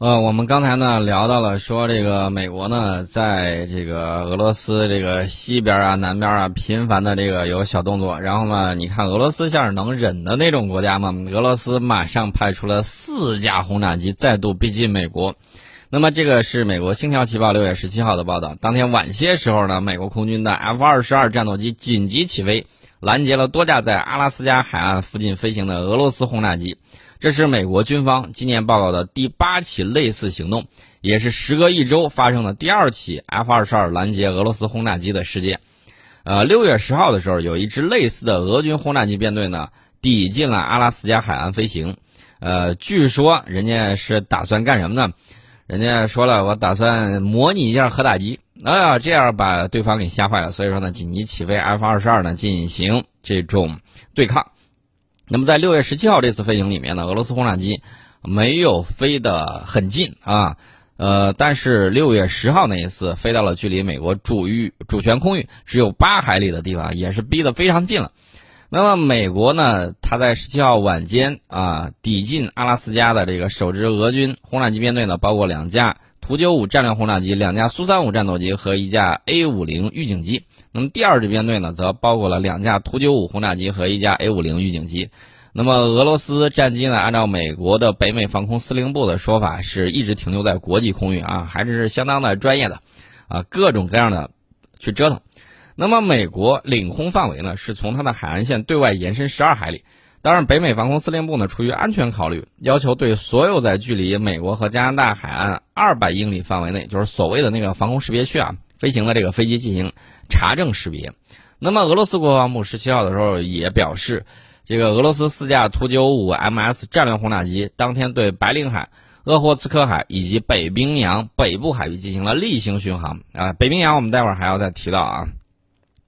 呃，我们刚才呢聊到了说这个美国呢，在这个俄罗斯这个西边啊、南边啊频繁的这个有小动作，然后呢，你看俄罗斯像是能忍的那种国家嘛，俄罗斯马上派出了四架轰炸机再度逼近美国。那么这个是美国《星条旗报》六月十七号的报道，当天晚些时候呢，美国空军的 F 二十二战斗机紧急起飞，拦截了多架在阿拉斯加海岸附近飞行的俄罗斯轰炸机。这是美国军方今年报告的第八起类似行动，也是时隔一周发生的第二起 F 二十二拦截俄罗斯轰炸机的事件。呃，六月十号的时候，有一支类似的俄军轰炸机编队呢，抵近了阿拉斯加海岸飞行。呃，据说人家是打算干什么呢？人家说了，我打算模拟一下核打击，哎啊，这样把对方给吓坏了。所以说呢，紧急起飞 F 二十二呢，进行这种对抗。那么在六月十七号这次飞行里面呢，俄罗斯轰炸机没有飞得很近啊，呃，但是六月十号那一次飞到了距离美国主域主权空域只有八海里的地方，也是逼得非常近了。那么美国呢，它在十七号晚间啊抵近阿拉斯加的这个首支俄军轰炸机编队呢，包括两架图九五战略轰炸机、两架苏三五战斗机和一架 A 五零预警机。那么第二支编队呢，则包括了两架图九五轰炸机和一架 A 五零预警机。那么俄罗斯战机呢，按照美国的北美防空司令部的说法，是一直停留在国际空域啊，还是相当的专业的，啊，各种各样的去折腾。那么美国领空范围呢，是从它的海岸线对外延伸十二海里。当然，北美防空司令部呢，出于安全考虑，要求对所有在距离美国和加拿大海岸二百英里范围内，就是所谓的那个防空识别区啊。飞行的这个飞机进行查证识别，那么俄罗斯国防部十七号的时候也表示，这个俄罗斯四架图九五 MS 战略轰炸机当天对白令海、鄂霍次克海以及北冰洋北部海域进行了例行巡航啊。北冰洋我们待会儿还要再提到啊。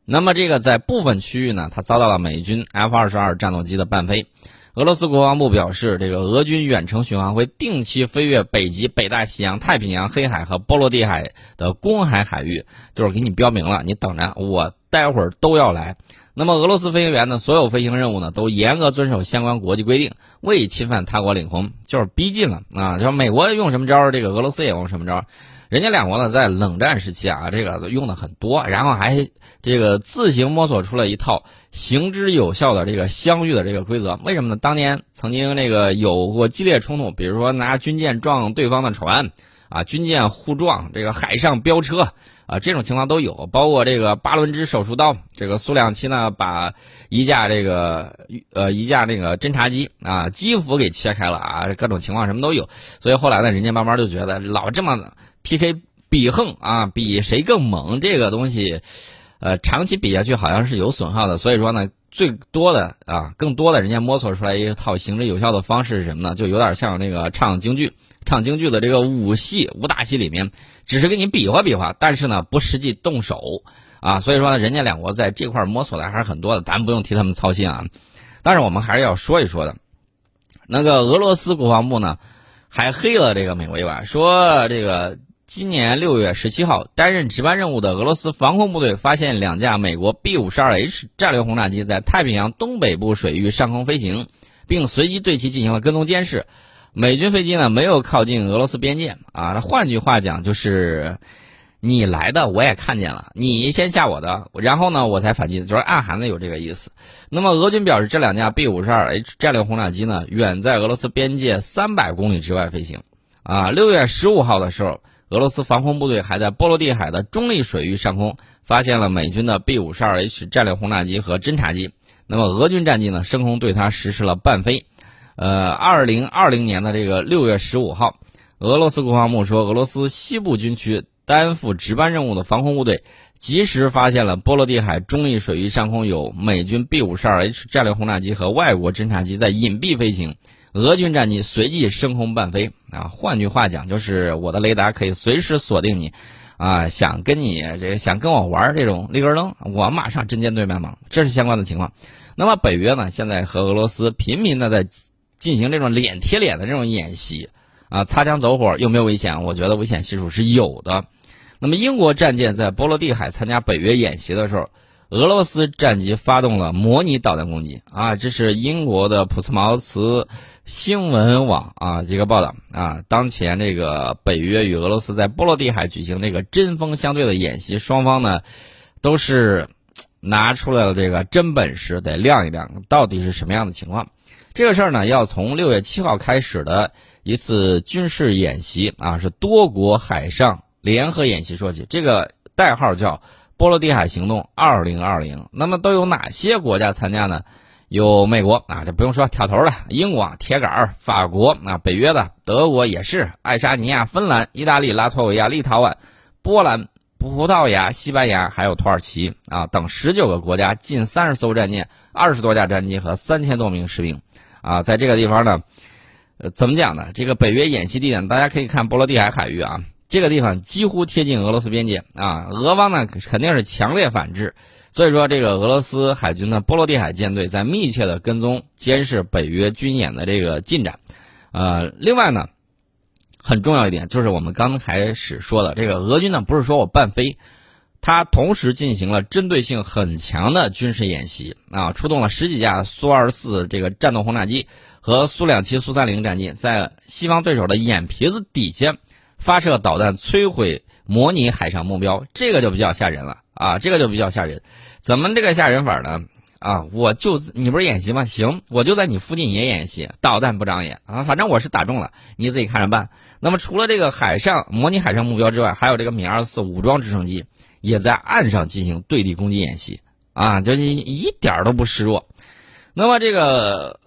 那么这个在部分区域呢，它遭到了美军 F 二十二战斗机的伴飞。俄罗斯国防部表示，这个俄军远程巡航会定期飞越北极、北大西洋、太平洋、黑海和波罗的海的公海海域，就是给你标明了，你等着，我待会儿都要来。那么，俄罗斯飞行员呢所有飞行任务呢，都严格遵守相关国际规定，未侵犯他国领空，就是逼近了啊！就是美国用什么招，这个俄罗斯也用什么招。人家两国呢，在冷战时期啊，这个用的很多，然后还这个自行摸索出了一套行之有效的这个相遇的这个规则。为什么呢？当年曾经那个有过激烈冲突，比如说拿军舰撞对方的船，啊，军舰互撞，这个海上飙车，啊，这种情况都有。包括这个八伦支手术刀，这个苏两七呢，把一架这个呃一架那个侦察机啊机腹给切开了啊，各种情况什么都有。所以后来呢，人家慢慢就觉得老这么。P.K. 比横啊，比谁更猛？这个东西，呃，长期比下去好像是有损耗的。所以说呢，最多的啊，更多的人家摸索出来一套行之有效的方式是什么呢？就有点像那个唱京剧、唱京剧的这个武戏、武打戏里面，只是给你比划比划，但是呢，不实际动手啊。所以说，人家两国在这块摸索的还是很多的，咱不用替他们操心啊。但是我们还是要说一说的，那个俄罗斯国防部呢，还黑了这个美国一把，说这个。今年六月十七号，担任值班任务的俄罗斯防空部队发现两架美国 B 五十二 H 战略轰炸机在太平洋东北部水域上空飞行，并随即对其进行了跟踪监视。美军飞机呢没有靠近俄罗斯边界啊，那换句话讲就是你来的我也看见了，你先下我的，然后呢我才反击，就是暗含的有这个意思。那么俄军表示，这两架 B 五十二 H 战略轰炸机呢远在俄罗斯边界三百公里之外飞行。啊，六月十五号的时候。俄罗斯防空部队还在波罗的海的中立水域上空发现了美军的 B 五十二 H 战略轰炸机和侦察机。那么俄军战机呢，升空对它实施了伴飞。呃，二零二零年的这个六月十五号，俄罗斯国防部说，俄罗斯西部军区担负值班任务的防空部队及时发现了波罗的海中立水域上空有美军 B 五十二 H 战略轰炸机和外国侦察机在隐蔽飞行。俄军战机随即升空伴飞啊，换句话讲，就是我的雷达可以随时锁定你，啊，想跟你这想跟我玩这种立根灯，我马上针尖对麦芒，这是相关的情况。那么北约呢，现在和俄罗斯频频的在进行这种脸贴脸的这种演习，啊，擦枪走火有没有危险？我觉得危险系数是有的。那么英国战舰在波罗的海参加北约演习的时候，俄罗斯战机发动了模拟导弹攻击啊！这是英国的普斯茅斯新闻网啊这个报道啊。当前这个北约与俄罗斯在波罗的海举行这个针锋相对的演习，双方呢都是拿出来了这个真本事，得亮一亮，到底是什么样的情况？这个事儿呢，要从六月七号开始的一次军事演习啊，是多国海上联合演习说起，这个代号叫。波罗的海行动二零二零，那么都有哪些国家参加呢？有美国啊，这不用说，挑头了。英国铁杆儿，法国啊，北约的，德国也是，爱沙尼亚、芬兰、意大利、拉脱维亚、立陶宛、波兰、葡萄牙、西班牙，还有土耳其啊等十九个国家，近三十艘战舰，二十多架战机和三千多名士兵啊，在这个地方呢，呃，怎么讲呢？这个北约演习地点，大家可以看波罗的海海域啊。这个地方几乎贴近俄罗斯边界啊，俄方呢肯定是强烈反制，所以说这个俄罗斯海军的波罗的海舰队在密切的跟踪监视北约军演的这个进展，呃，另外呢，很重要一点就是我们刚开始说的这个俄军呢不是说我半飞，他同时进行了针对性很强的军事演习啊，出动了十几架苏二十四这个战斗轰炸机和苏两七、苏三零战机，在西方对手的眼皮子底下。发射导弹摧毁模拟海上目标，这个就比较吓人了啊！这个就比较吓人，怎么这个吓人法呢？啊，我就你不是演习吗？行，我就在你附近也演习，导弹不长眼啊！反正我是打中了，你自己看着办。那么除了这个海上模拟海上目标之外，还有这个米二四武装直升机也在岸上进行对地攻击演习啊，就是一点都不示弱。那么这个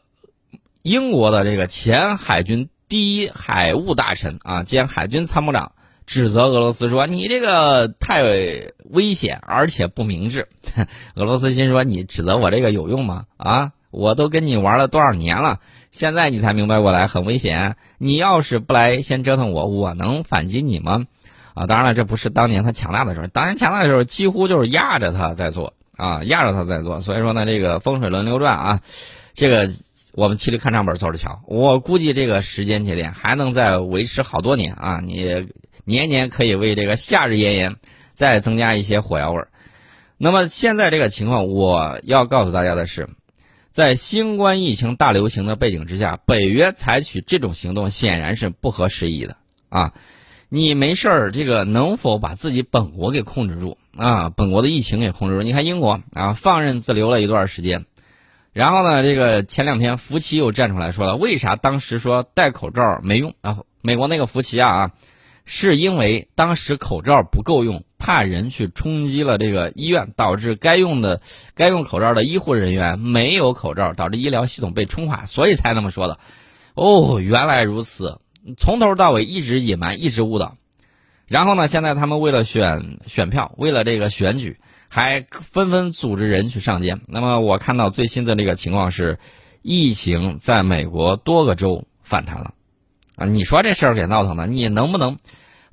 英国的这个前海军。第一海务大臣啊兼海军参谋长指责俄罗斯说：“你这个太危险，而且不明智。”俄罗斯心说：“你指责我这个有用吗？啊，我都跟你玩了多少年了，现在你才明白过来很危险。你要是不来先折腾我，我能反击你吗？啊，当然了，这不是当年他强大的时候，当年强大的时候几乎就是压着他在做啊，压着他在做。所以说呢，这个风水轮流转啊，这个。”我们骑驴看唱本走着瞧，我估计这个时间节点还能再维持好多年啊！你年年可以为这个夏日炎炎再增加一些火药味儿。那么现在这个情况，我要告诉大家的是，在新冠疫情大流行的背景之下，北约采取这种行动显然是不合时宜的啊！你没事儿，这个能否把自己本国给控制住啊？本国的疫情给控制住？你看英国啊，放任自流了一段时间。然后呢，这个前两天福奇又站出来说了，为啥当时说戴口罩没用啊？美国那个福奇啊啊，是因为当时口罩不够用，怕人去冲击了这个医院，导致该用的该用口罩的医护人员没有口罩，导致医疗系统被冲垮，所以才那么说的。哦，原来如此，从头到尾一直隐瞒，一直误导。然后呢，现在他们为了选选票，为了这个选举。还纷纷组织人去上街。那么我看到最新的这个情况是，疫情在美国多个州反弹了，啊，你说这事儿给闹腾的，你能不能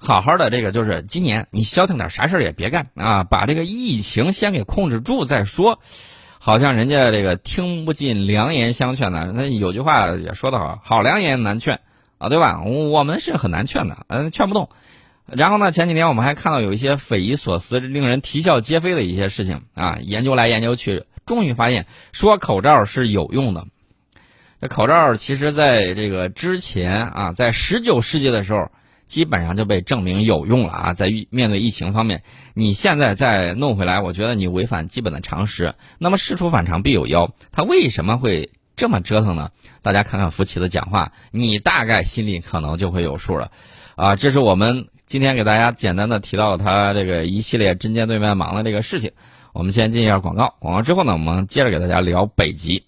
好好的这个就是今年你消停点，啥事儿也别干啊，把这个疫情先给控制住再说。好像人家这个听不进良言相劝的，那有句话也说得好，好良言难劝啊，对吧？我们是很难劝的，嗯，劝不动。然后呢？前几天我们还看到有一些匪夷所思、令人啼笑皆非的一些事情啊！研究来研究去，终于发现说口罩是有用的。这口罩其实在这个之前啊，在十九世纪的时候，基本上就被证明有用了啊！在面对疫情方面，你现在再弄回来，我觉得你违反基本的常识。那么事出反常必有妖，他为什么会这么折腾呢？大家看看福奇的讲话，你大概心里可能就会有数了。啊，这是我们。今天给大家简单的提到他这个一系列针尖对麦芒的这个事情，我们先进一下广告，广告之后呢，我们接着给大家聊北极。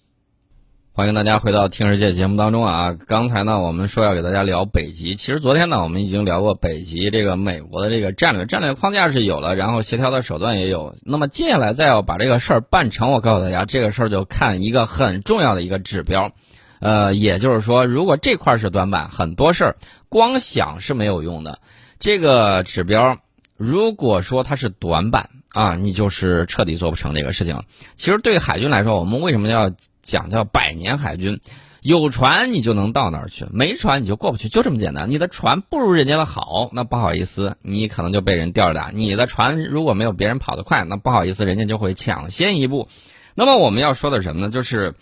欢迎大家回到听世界节目当中啊！刚才呢，我们说要给大家聊北极，其实昨天呢，我们已经聊过北极这个美国的这个战略战略框架是有了，然后协调的手段也有。那么接下来再要把这个事儿办成，我告诉大家，这个事儿就看一个很重要的一个指标，呃，也就是说，如果这块是短板，很多事儿光想是没有用的。这个指标，如果说它是短板啊，你就是彻底做不成这个事情。其实对海军来说，我们为什么要讲叫百年海军？有船你就能到那儿去，没船你就过不去，就这么简单。你的船不如人家的好，那不好意思，你可能就被人吊着打。你的船如果没有别人跑得快，那不好意思，人家就会抢先一步。那么我们要说的什么呢？就是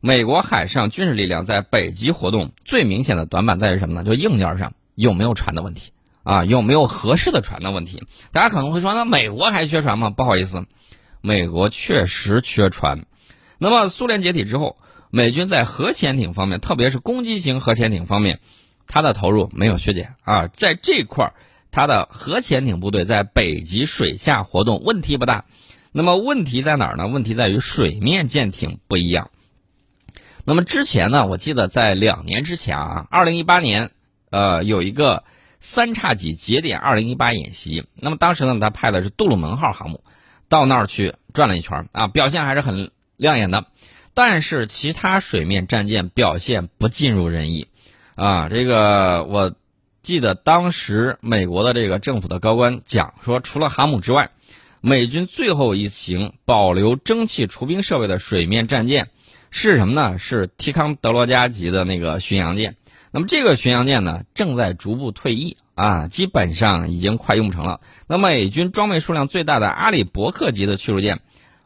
美国海上军事力量在北极活动最明显的短板在于什么呢？就硬件上有没有船的问题啊，有没有合适的船的问题。大家可能会说，那美国还缺船吗？不好意思，美国确实缺船。那么苏联解体之后。美军在核潜艇方面，特别是攻击型核潜艇方面，它的投入没有削减啊，在这块儿，它的核潜艇部队在北极水下活动问题不大。那么问题在哪儿呢？问题在于水面舰艇不一样。那么之前呢，我记得在两年之前啊，二零一八年，呃，有一个三叉戟节点二零一八演习。那么当时呢，他派的是杜鲁门号航母到那儿去转了一圈啊，表现还是很亮眼的。但是其他水面战舰表现不尽如人意，啊，这个我记得当时美国的这个政府的高官讲说，除了航母之外，美军最后一型保留蒸汽除冰设备的水面战舰是什么呢？是提康德罗加级的那个巡洋舰。那么这个巡洋舰呢，正在逐步退役啊，基本上已经快用不成了。那么美军装备数量最大的阿里伯克级的驱逐舰。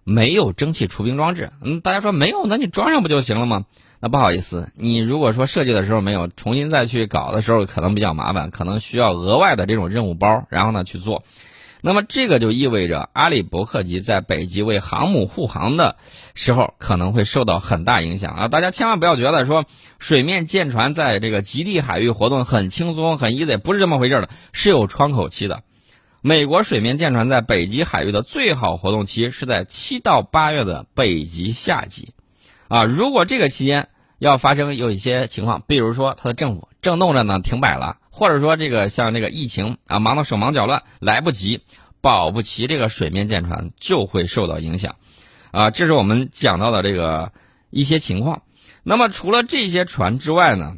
没有蒸汽除冰装置，嗯，大家说没有，那你装上不就行了吗？那不好意思，你如果说设计的时候没有，重新再去搞的时候可能比较麻烦，可能需要额外的这种任务包，然后呢去做。那么这个就意味着阿里伯克级在北极为航母护航的时候可能会受到很大影响啊！大家千万不要觉得说水面舰船在这个极地海域活动很轻松很 easy，不是这么回事的，是有窗口期的。美国水面舰船在北极海域的最好活动期是在七到八月的北极夏季，啊，如果这个期间要发生有一些情况，比如说它的政府正弄着呢停摆了，或者说这个像这个疫情啊忙得手忙脚乱来不及保不齐这个水面舰船就会受到影响，啊，这是我们讲到的这个一些情况。那么除了这些船之外呢？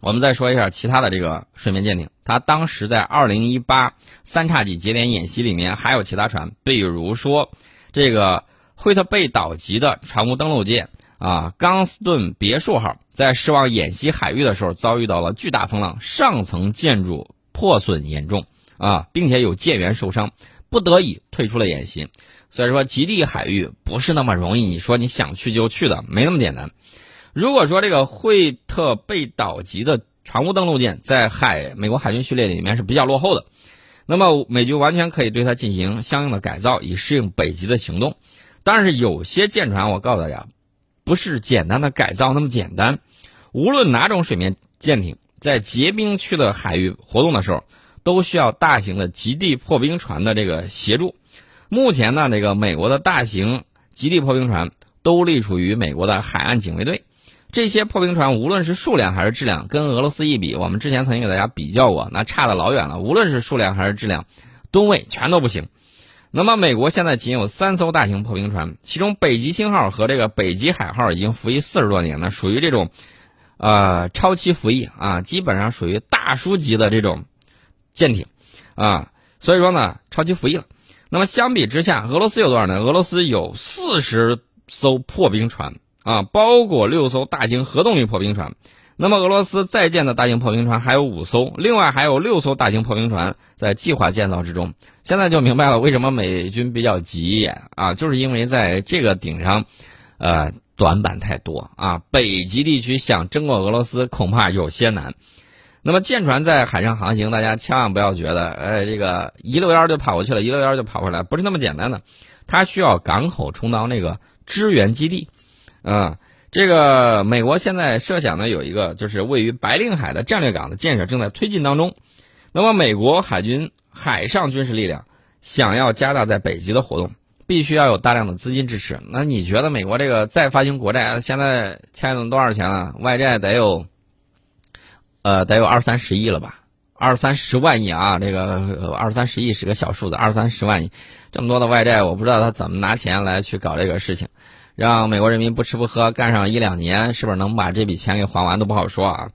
我们再说一下其他的这个水面舰艇，它当时在二零一八三叉戟节点演习里面还有其他船，比如说这个惠特贝岛级的船坞登陆舰啊，冈斯顿别墅号在驶往演习海域的时候遭遇到了巨大风浪，上层建筑破损严重啊，并且有舰员受伤，不得已退出了演习。所以说，极地海域不是那么容易，你说你想去就去的，没那么简单。如果说这个惠特贝岛级的船坞登陆舰在海美国海军序列里面是比较落后的，那么美军完全可以对它进行相应的改造，以适应北极的行动。但是有些舰船，我告诉大家，不是简单的改造那么简单。无论哪种水面舰艇在结冰区的海域活动的时候，都需要大型的极地破冰船的这个协助。目前呢，这个美国的大型极地破冰船都隶属于美国的海岸警卫队。这些破冰船无论是数量还是质量，跟俄罗斯一比，我们之前曾经给大家比较过，那差的老远了。无论是数量还是质量，吨位全都不行。那么美国现在仅有三艘大型破冰船，其中北极星号和这个北极海号已经服役四十多年了，属于这种，呃，超期服役啊，基本上属于大叔级的这种舰艇，啊，所以说呢，超期服役了。那么相比之下，俄罗斯有多少呢？俄罗斯有四十艘破冰船。啊，包括六艘大型核动力破冰船，那么俄罗斯在建的大型破冰船还有五艘，另外还有六艘大型破冰船在计划建造之中。现在就明白了为什么美军比较急眼啊，就是因为在这个顶上，呃，短板太多啊。北极地区想争过俄罗斯恐怕有些难。那么舰船在海上航行，大家千万不要觉得，哎，这个一溜烟就跑过去了，一溜烟就跑回来，不是那么简单的。它需要港口充当那个支援基地。啊，这个美国现在设想呢，有一个就是位于白令海的战略港的建设正在推进当中。那么，美国海军海上军事力量想要加大在北极的活动，必须要有大量的资金支持。那你觉得美国这个再发行国债，现在欠了多少钱了？外债得有，呃，得有二三十亿了吧？二三十万亿啊！这个二三十亿是个小数字，二三十万亿，这么多的外债，我不知道他怎么拿钱来去搞这个事情。让美国人民不吃不喝干上一两年，是不是能把这笔钱给还完都不好说啊？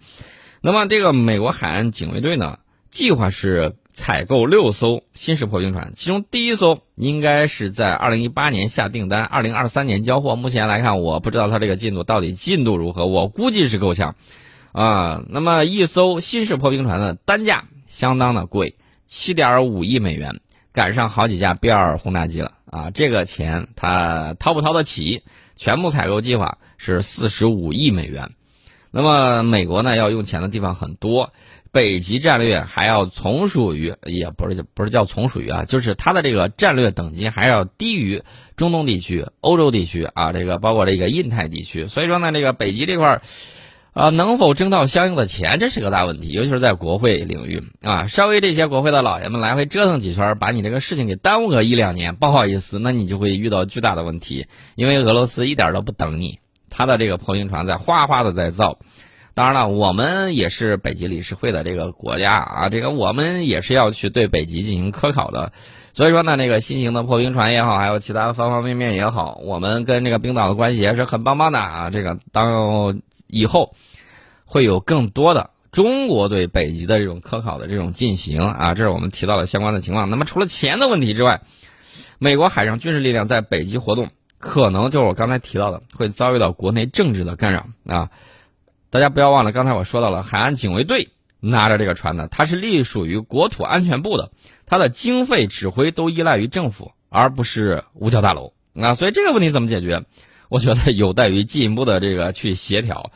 那么这个美国海岸警卫队呢，计划是采购六艘新式破冰船，其中第一艘应该是在二零一八年下订单，二零二三年交货。目前来看，我不知道它这个进度到底进度如何，我估计是够呛啊。那么一艘新式破冰船的单价相当的贵，七点五亿美元，赶上好几架 B 二轰炸机了啊！这个钱他掏不掏得起？全部采购计划是四十五亿美元。那么美国呢，要用钱的地方很多。北极战略还要从属于，也不是不是叫从属于啊，就是它的这个战略等级还要低于中东地区、欧洲地区啊，这个包括这个印太地区。所以说呢，这个北极这块儿啊，能否挣到相应的钱，这是个大问题，尤其是在国会领域啊。稍微这些国会的老爷们来回折腾几圈，把你这个事情给耽误个一两年，不好意思，那你就会遇到巨大的问题，因为俄罗斯一点都不等你，他的这个破冰船在哗哗的在造。当然了，我们也是北极理事会的这个国家啊，这个我们也是要去对北极进行科考的。所以说呢，那个新型的破冰船也好，还有其他的方方面面也好，我们跟这个冰岛的关系也是很棒棒的啊。这个当以后会有更多的中国对北极的这种科考的这种进行啊，这是我们提到了相关的情况。那么除了钱的问题之外，美国海上军事力量在北极活动，可能就是我刚才提到的，会遭遇到国内政治的干扰啊。大家不要忘了，刚才我说到了海岸警卫队拿着这个船呢，它是隶属于国土安全部的，它的经费指挥都依赖于政府，而不是五角大楼啊。所以这个问题怎么解决？我觉得有待于进一步的这个去协调。